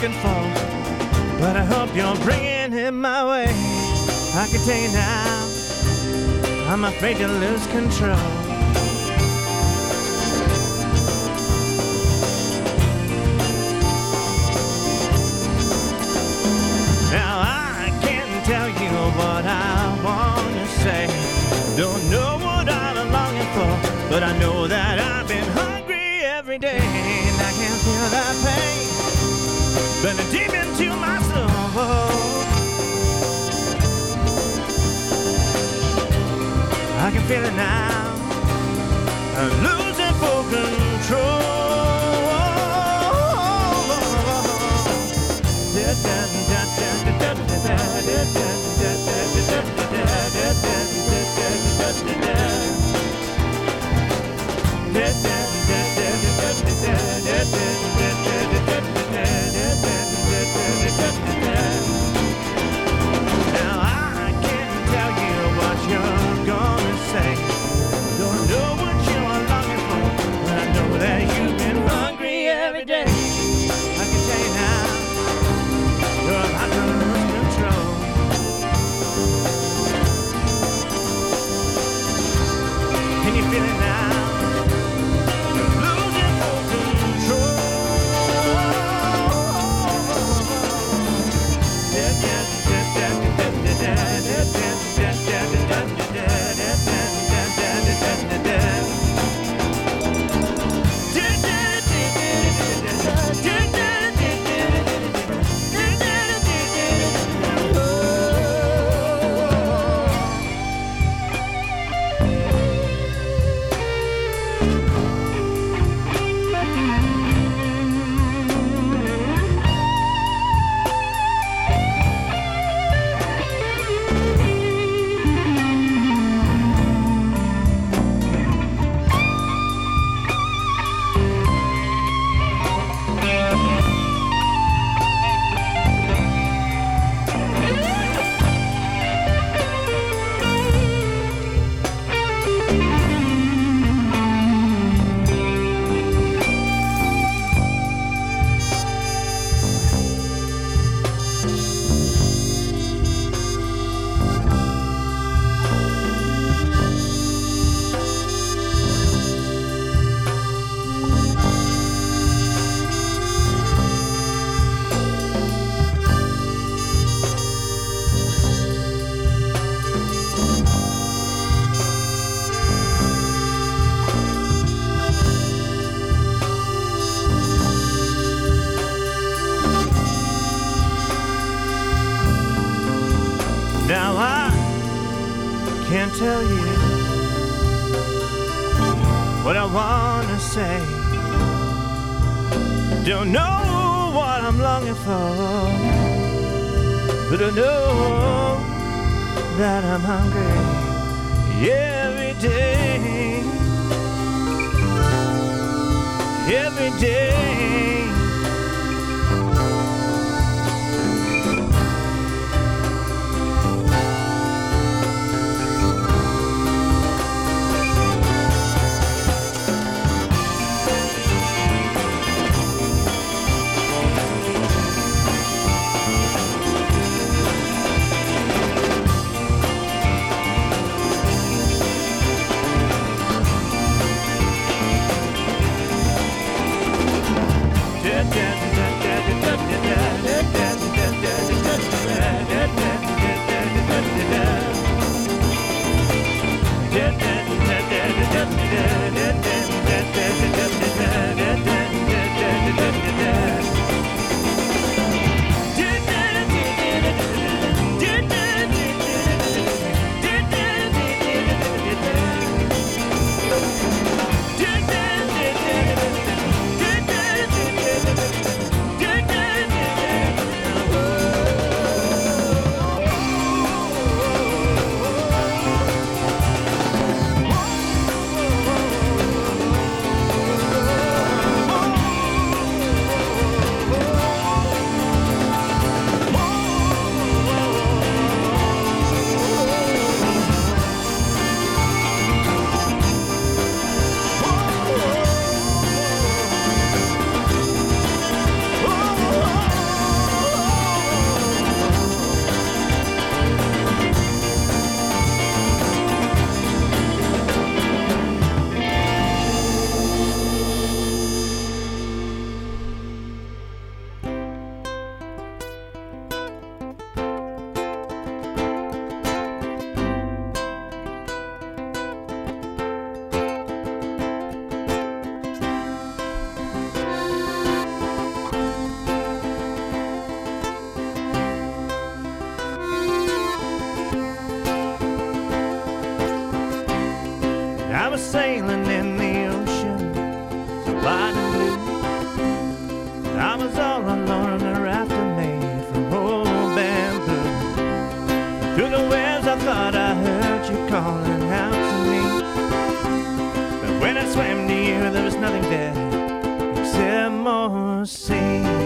looking for, but I hope you're bringing it my way. I can tell you now, I'm afraid to lose control. Now I can't tell you what I want to say. Don't know what I'm longing for, but I know that I've burning deep into my soul. I can feel it now. I'm losing full control. See.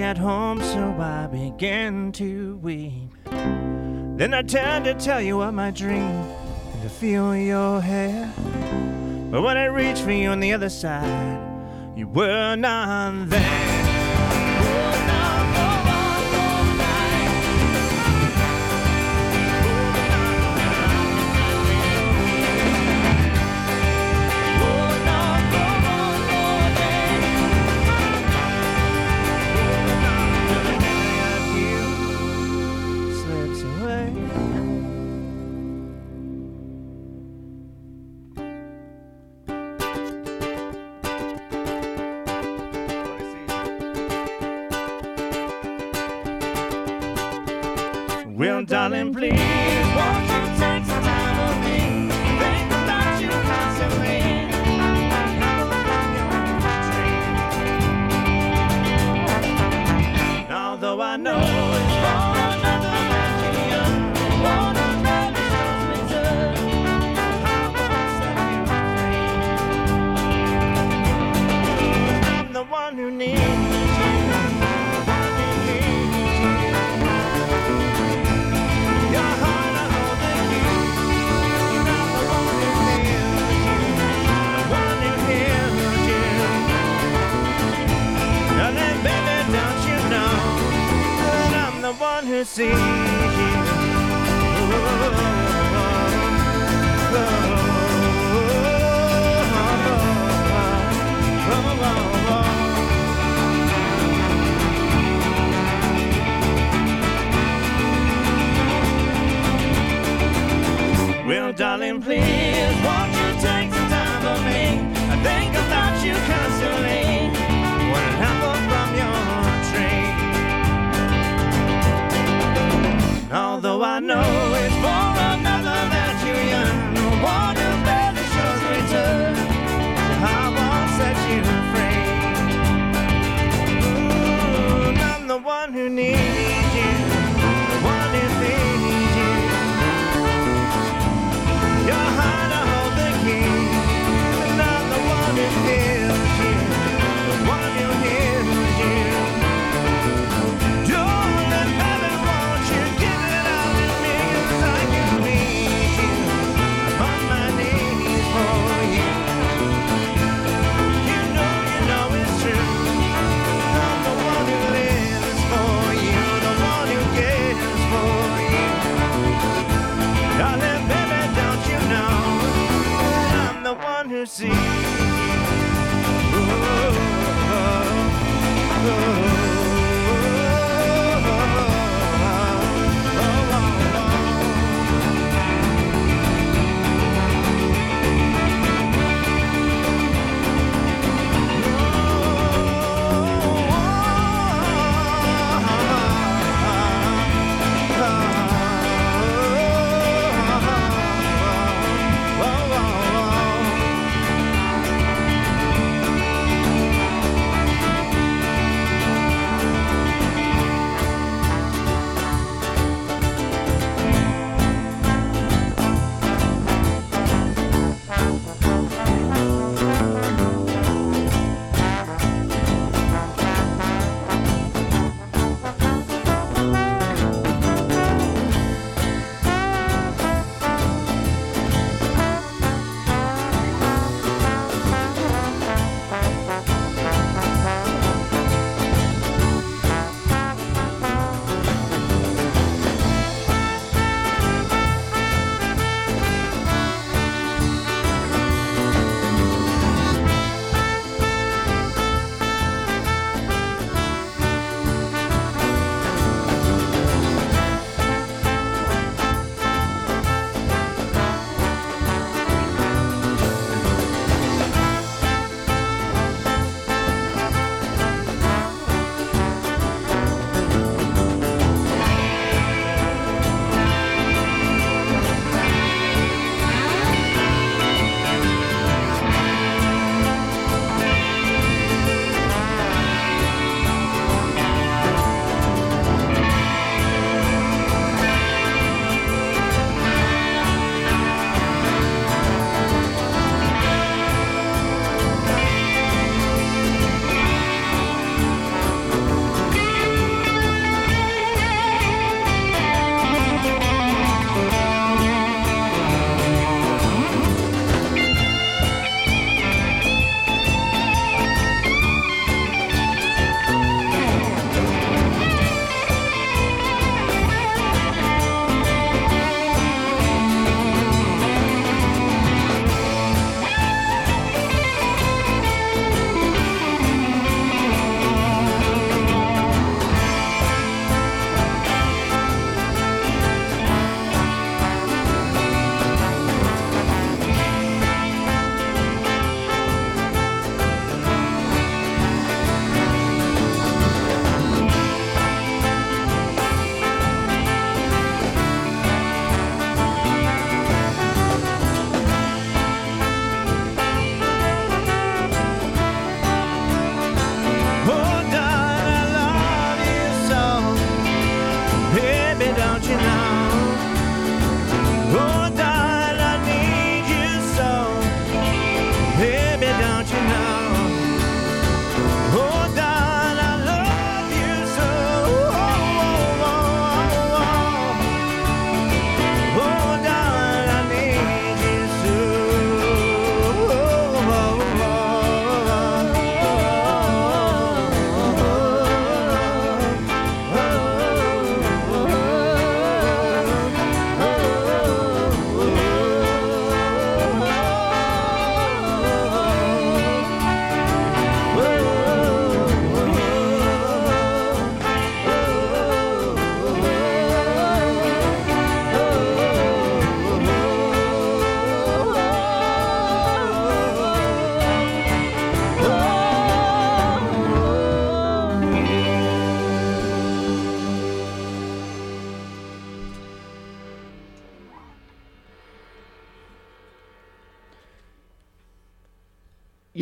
at home, so I began to weep. Then I tried to tell you of my dream and to feel your hair. But when I reached for you on the other side, you were not there.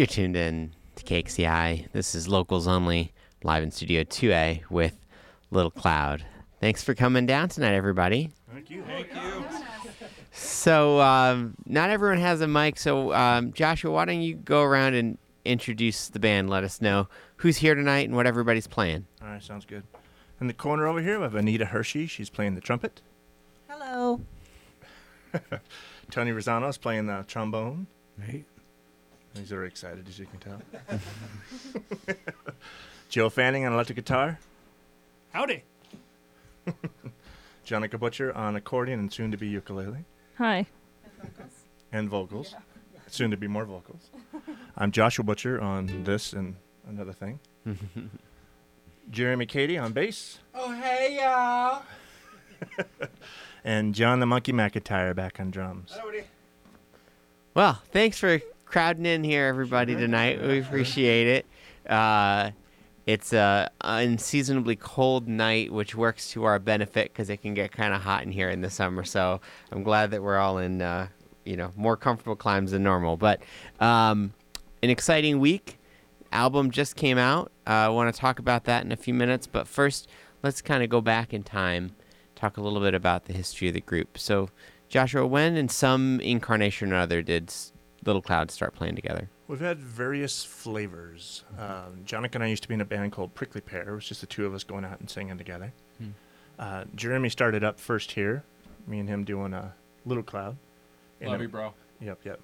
You're tuned in to KXCI. This is Locals Only, live in Studio 2A with Little Cloud. Thanks for coming down tonight, everybody. Thank you. Thank you. So, um, not everyone has a mic, so um, Joshua, why don't you go around and introduce the band? Let us know who's here tonight and what everybody's playing. All right, sounds good. In the corner over here, we have Anita Hershey. She's playing the trumpet. Hello. Tony Rosano is playing the trombone. Right. He's very excited, as you can tell. Joe Fanning on electric guitar. Howdy. Jonica Butcher on accordion and soon to be ukulele Hi. and vocals. soon to be more vocals. I'm Joshua Butcher on this and another thing. Geremy Cady on bass. Oh, hey, y'all. and John the Monkey McIntyre back on drums. Howdy. Well, thanks for crowding in here, everybody, tonight. We appreciate it. Uh, it's a unseasonably cold night, which works to our benefit because it can get kind of hot in here in the summer. So I'm glad that we're all in, uh, you know, more comfortable climes than normal. But um, an exciting week. Album just came out. Uh, I want to talk about that in a few minutes. But first, let's kind of go back in time, talk a little bit about the history of the group. So, Joshua, when in some incarnation or other did Little Cloud start playing together? We've had various flavors. Um, Jonik and I used to be in a band called Prickly Pear. It was just the two of us going out and singing together. Hmm. Uh, Geremy started up first here, me and him doing a Little Cloud. And Love then- you, bro. Yep, yep.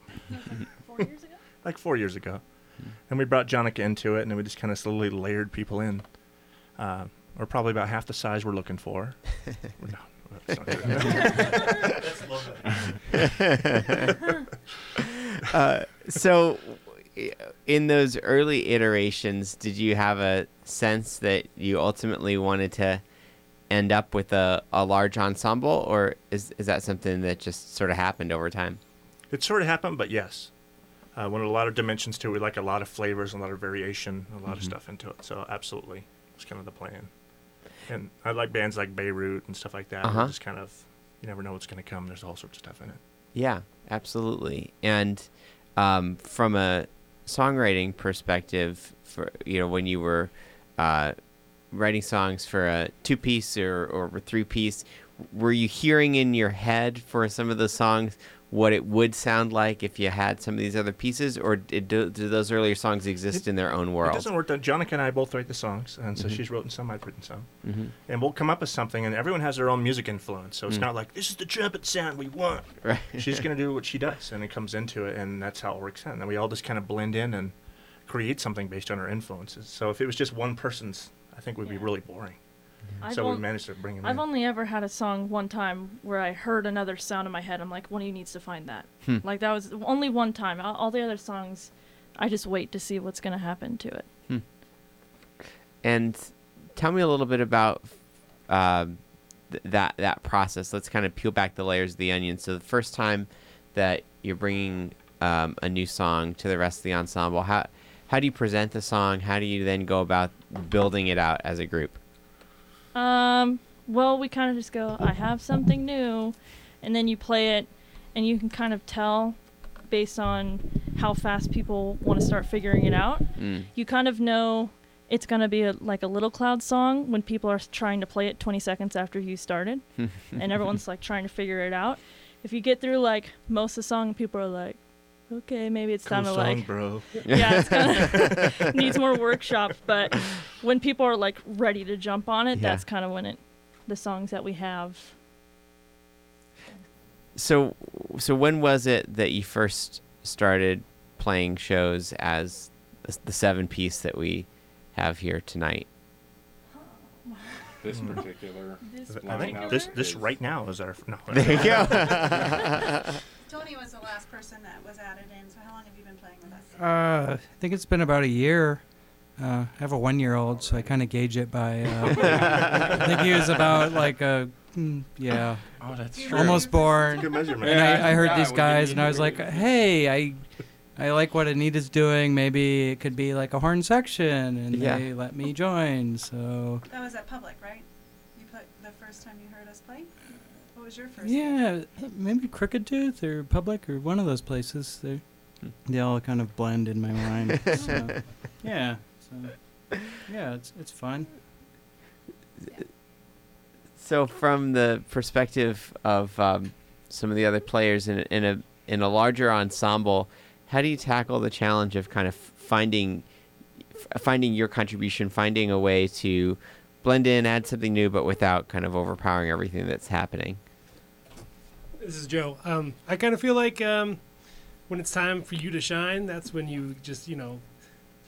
Four years ago? Like four years ago. And we brought Jonica into it, and then we just kind of slowly layered people in. Uh, we're probably about half the size we're looking for. no, that's not true. Uh, so, in those early iterations, did you have a sense that you ultimately wanted to end up with a, a large ensemble, or is, is that something that just sort of happened over time? It sort of happened, but yes. Uh, wanted a lot of dimensions to it. We like a lot of flavors, a lot of variation, a lot of Mhm. stuff into it. So absolutely, it's kind of the plan. And I like bands like Beirut and stuff like that. Uh-huh. Just kind of, you never know what's going to come. There's all sorts of stuff in it. Yeah, absolutely. And um, from a songwriting perspective, for you know, when you were uh, writing songs for a two-piece or or a three-piece, were you hearing in your head for some of the songs what it would sound like if you had some of these other pieces, or did do, do those earlier songs exist It- in their own world? It doesn't work. That Jonica and I both write the songs, and so Mhm. she's written some, I've written some, hmm and we'll come up with something. And everyone has their own music influence, so it's Mm. not like this is the trumpet sound we want. Right. She's going to do what she does, and it comes into it, and that's how it works out. And then we all just kind of blend in and create something based on our influences. So if it was just one person's, I think would be really boring. I've, so we on- managed to bring it I've in. only ever had a song one time where I heard another sound in my head. I'm like, one of you needs to find that. Hmm. Like that was only one time. All, all the other songs, I just wait to see what's gonna happen to it. And tell me a little bit about um, th- that that process. Let's kind of peel back the layers of the onion. So the first time that you're bringing um, a new song to the rest of the ensemble, how how do you present the song? How do you then go about building it out as a group? Um, well, we kind of just go, I have something new, and then you play it, and you can kind of tell based on how fast people want to start figuring it out. Mm. You kind of know it's gonna be a, like a Little Cloud song when people are trying to play it 20 seconds after you started, and everyone's like trying to figure it out. If you get through like most of the song, people are like, okay, maybe it's cool time to song, like bro. yeah, it's kind of needs more workshop. But when people are like ready to jump on it, Yeah. that's kind of when it, the songs that we have. So so when was it that you first started playing shows as the, the seven piece that we have here tonight? This particular. I think this this right now is our no. There you go. Tony was the last person that was added in. So how long have you been playing with us? Uh, I think it's been about a year. Uh, I have a one-year-old, so I kind of gauge it by. Uh, I think he was about like a, mm, yeah, Oh, that's true. almost born. Good measurement. And I, I heard yeah, these we guys, need and I was like, hey, I, I like what Anita's doing. Maybe it could be like a horn section, and Yeah. they let me join. So That was at public, right? Was your first? yeah, maybe Crooked Tooth or Public or one of those places. They, Hmm. they all kind of blend in my mind. So, yeah. So, yeah, it's it's fun. So, from the perspective of um, some of the other players in a, in a in a larger ensemble, how do you tackle the challenge of kind of finding finding your contribution, finding a way to blend in, add something new, but without kind of overpowering everything that's happening? This is Joe. Um, I kind of feel like um, when it's time for you to shine, that's when you just, you know,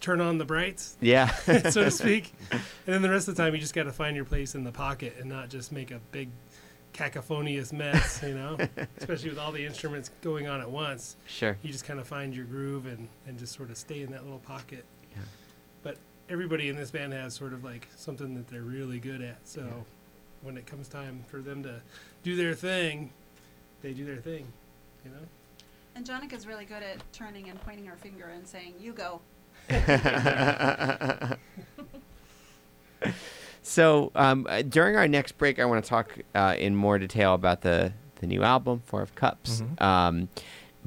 turn on the brights, Yeah. so to speak. And then the rest of the time, you just got to find your place in the pocket and not just make a big cacophonious mess, you know, especially with all the instruments going on at once. Sure. You just kind of find your groove and, and just sort of stay in that little pocket. Yeah. But everybody in this band has sort of like something that they're really good at. So when it comes time for them to do their thing, they do their thing, you know? And Jonica's really good at turning and pointing her finger and saying, "You go." so um, uh, during our next break, I want to talk uh, in more detail about the the new album, Four of Cups. Mhm. Um,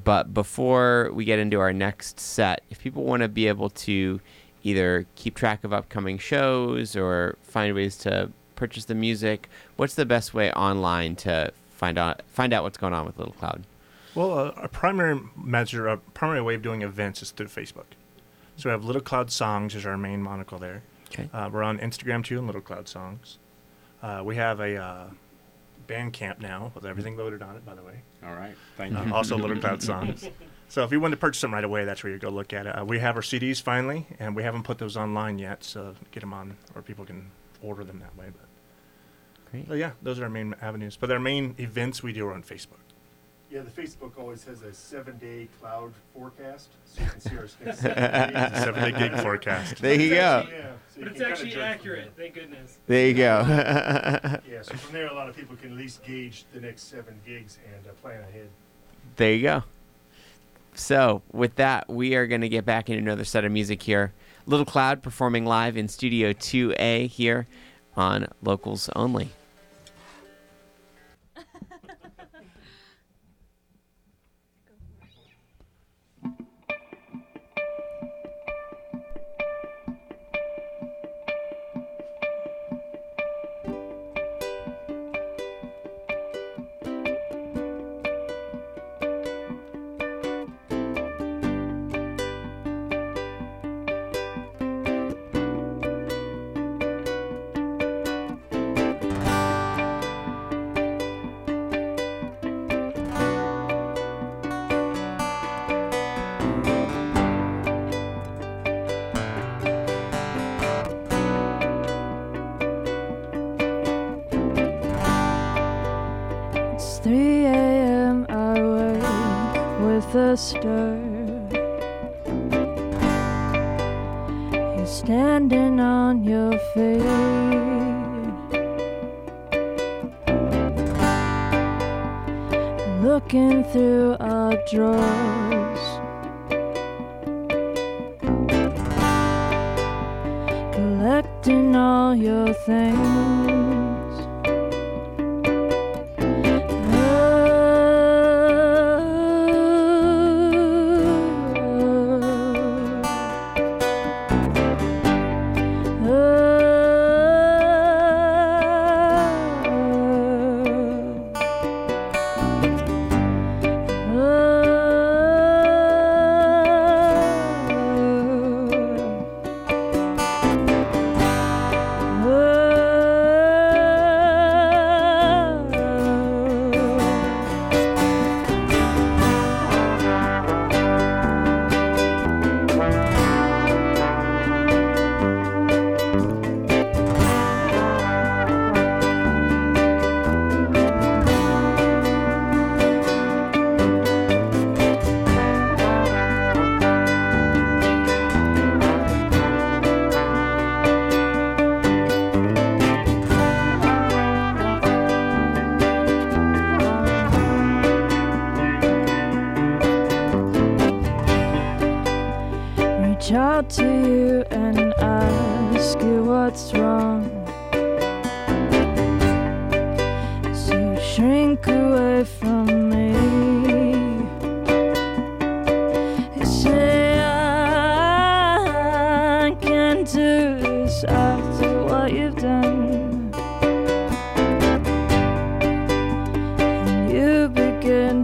but before we get into our next set, if people want to be able to either keep track of upcoming shows or find ways to purchase the music, what's the best way online to find out find out what's going on with Little Cloud? Well, uh, our primary measure, our primary way of doing events is through Facebook. So we have Little Cloud Songs is our main monocle there. Okay. Uh, we're on Instagram too, and Little Cloud Songs. Uh, we have a uh, Bandcamp now with everything loaded on it, by the way. All right. Thank Uh, you. also Little Cloud Songs. So if you want to purchase them right away, that's where you go look at it. Uh, we have our CDs finally, and we haven't put those online yet, so get them on, or people can order them that way. But, Great. but yeah, those are our main avenues. But our main events we do are on Facebook. Yeah, the Facebook always has a seven-day cloud forecast, so you can see our next seven days. Seven day gig forecast. There you go. actually- Yeah, so you But it's can kinda actually judge from accurate, thank goodness. There you go. there. Yeah, so from there, a lot of people can at least gauge the next seven gigs and uh, plan ahead. There you go. So, with that, we are going to get back into another set of music here. Little Cloud performing live in Studio 2A here on Locals Only.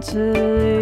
Begin to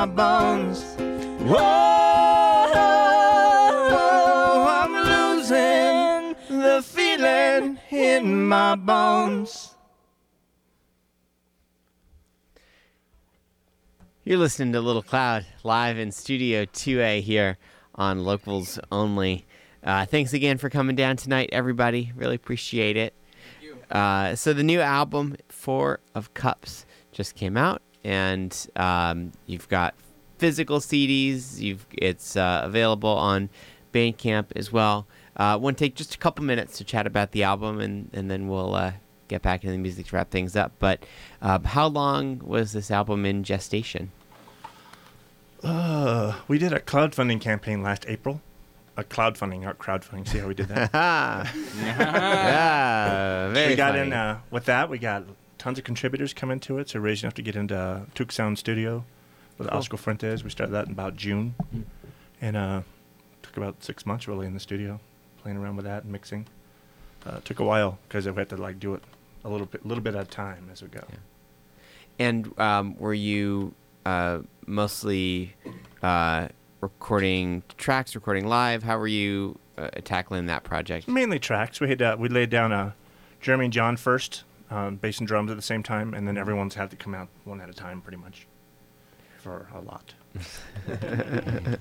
my bones. Oh, I'm losing the feeling in my bones. You're listening to Little Cloud live in Studio 2A here on Locals Only. Uh, thanks again for coming down tonight, everybody. Really appreciate it. Uh, so the new album, Four of Cups, just came out and um, you've got physical CDs. You've it's uh, available on Bandcamp as well. Uh, want to take just a couple minutes to chat about the album, and and then we'll uh, get back into the music to wrap things up. But uh, how long was this album in gestation? Uh, we did a crowdfunding campaign last April. A crowdfunding, not crowdfunding. See how we did that? yeah, very we got funny. in uh, with that. We got tons of contributors coming to it. So we're raising enough to get into uh, Took Sound Studio with Cool. Oscar Fuentes. We started that in about June, Mm. and uh, took about six months really in the studio, playing around with that and mixing. Uh, it took a while because we had to like do it a little bit, little bit at a time as we go. Yeah. And um, were you uh, mostly uh, recording tracks, recording live? How were you uh, tackling that project? Mainly tracks. We had uh, we laid down uh, Geremy and John first, um, bass and drums at the same time, and then everyone's had to come out one at a time, pretty much, for a lot.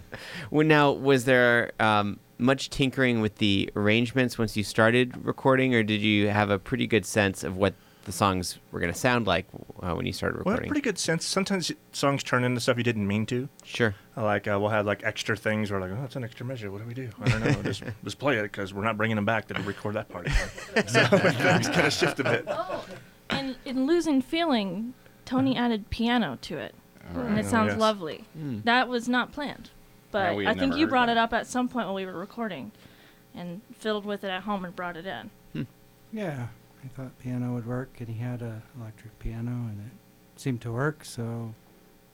well, now, was there um, much tinkering with the arrangements once you started recording, or did you have a pretty good sense of what the songs were going to sound like uh, when you started recording. Well, recording? pretty good sense. Sometimes songs turn into stuff you didn't mean to. Sure. Like uh, we'll have like extra things. We're like, oh, it's an extra measure. What do we do? I don't know. just just play it because we're not bringing them back to record that part. again. so things kind of shift a bit. Oh, and in Losing Feeling, Tony added piano to it, and it Oh, sounds yes. lovely. Hmm. That was not planned, but we I think you brought that. it up at some point when we were recording, and fiddled with it at home and brought it in. Yeah, I thought piano would work, and he had a electric piano, and it seemed to work. So,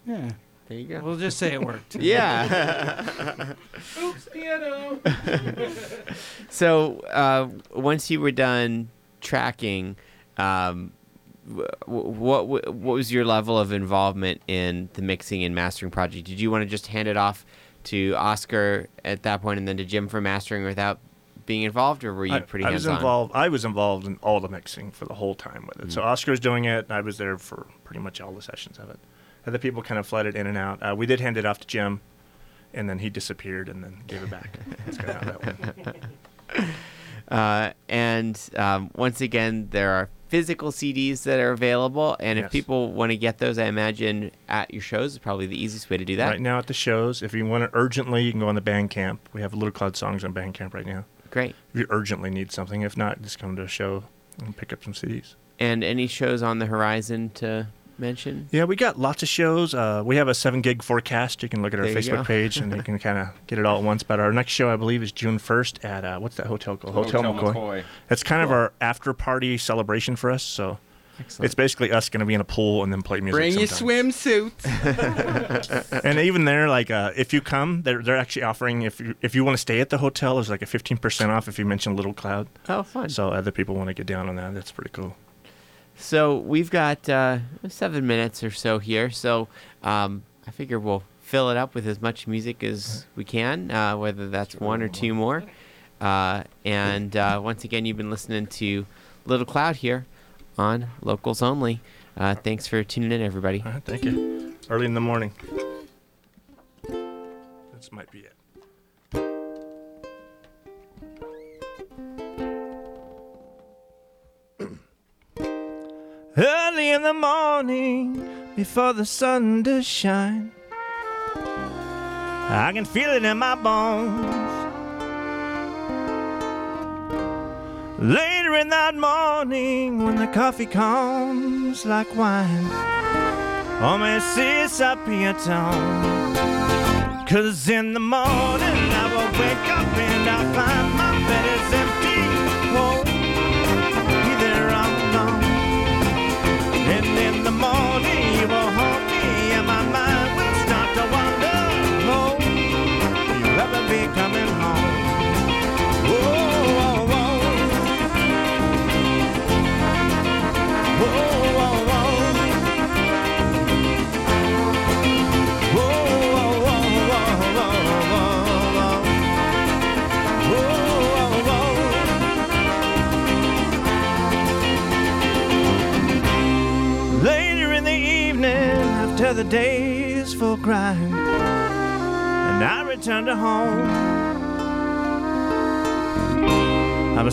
yeah, There you go. we'll just say it worked. yeah. Oops, piano. so uh, once you were done tracking, um, what what was your level of involvement in the mixing and mastering project? Did you want to just hand it off to Oscar at that point, and then to Jim for mastering without being involved, or were you pretty I was hands-on? involved. I was involved in all the mixing for the whole time with it. So Mm. Oscar's doing it. I was there for pretty much all the sessions of it. Other people kind of flooded in and out. Uh, we did hand it off to Jim, and then he disappeared and then gave it back. That's kind of how that went. Uh, and um, once again, there are physical CDs that are available, and if Yes. people want to get those, I imagine at your shows is probably the easiest way to do that. Right now at the shows, if you want it urgently, you can go on the Bandcamp. We have Little Cloud songs on Bandcamp right now. Great. If you urgently need something, if not, just come to a show and pick up some CDs. And any shows on the horizon to mention? Yeah, we got lots of shows. Uh, we have a seven gig forecast. You can look at our There Facebook page and you can kind of get it all at once. But our next show, I believe, is June 1st at uh, what's that hotel called? Hotel, McCoy. It's kind of our after party celebration for us. So Excellent. it's basically us going to be in a pool and then play music. Bring your sometimes. swimsuits. and even there, like uh, if you come, they're they're actually offering if you if you want to stay at the hotel, there's like a 15% off if you mention Little Cloud. oh, fun. So other people want to get down on that. That's pretty cool. So we've got uh, seven minutes or so here. So um, I figure we'll fill it up with as much music as we can, uh, whether that's one or two more. Uh, and uh, once again, you've been listening to Little Cloud here on Locals Only. Uh, thanks for tuning in, everybody. All right, thank you. Early in the morning. This might be it. Early in the morning, before the sun does shine, I can feel it in my bones. Later in that morning, when the coffee comes like wine, oh, may see happy tone. Cause in the morning, I will wake up and I'll find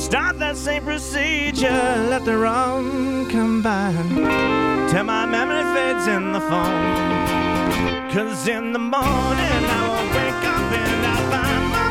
start that same procedure, let the rum combine, till my memory fades in the phone. Cause in the morning I will wake up and I'll find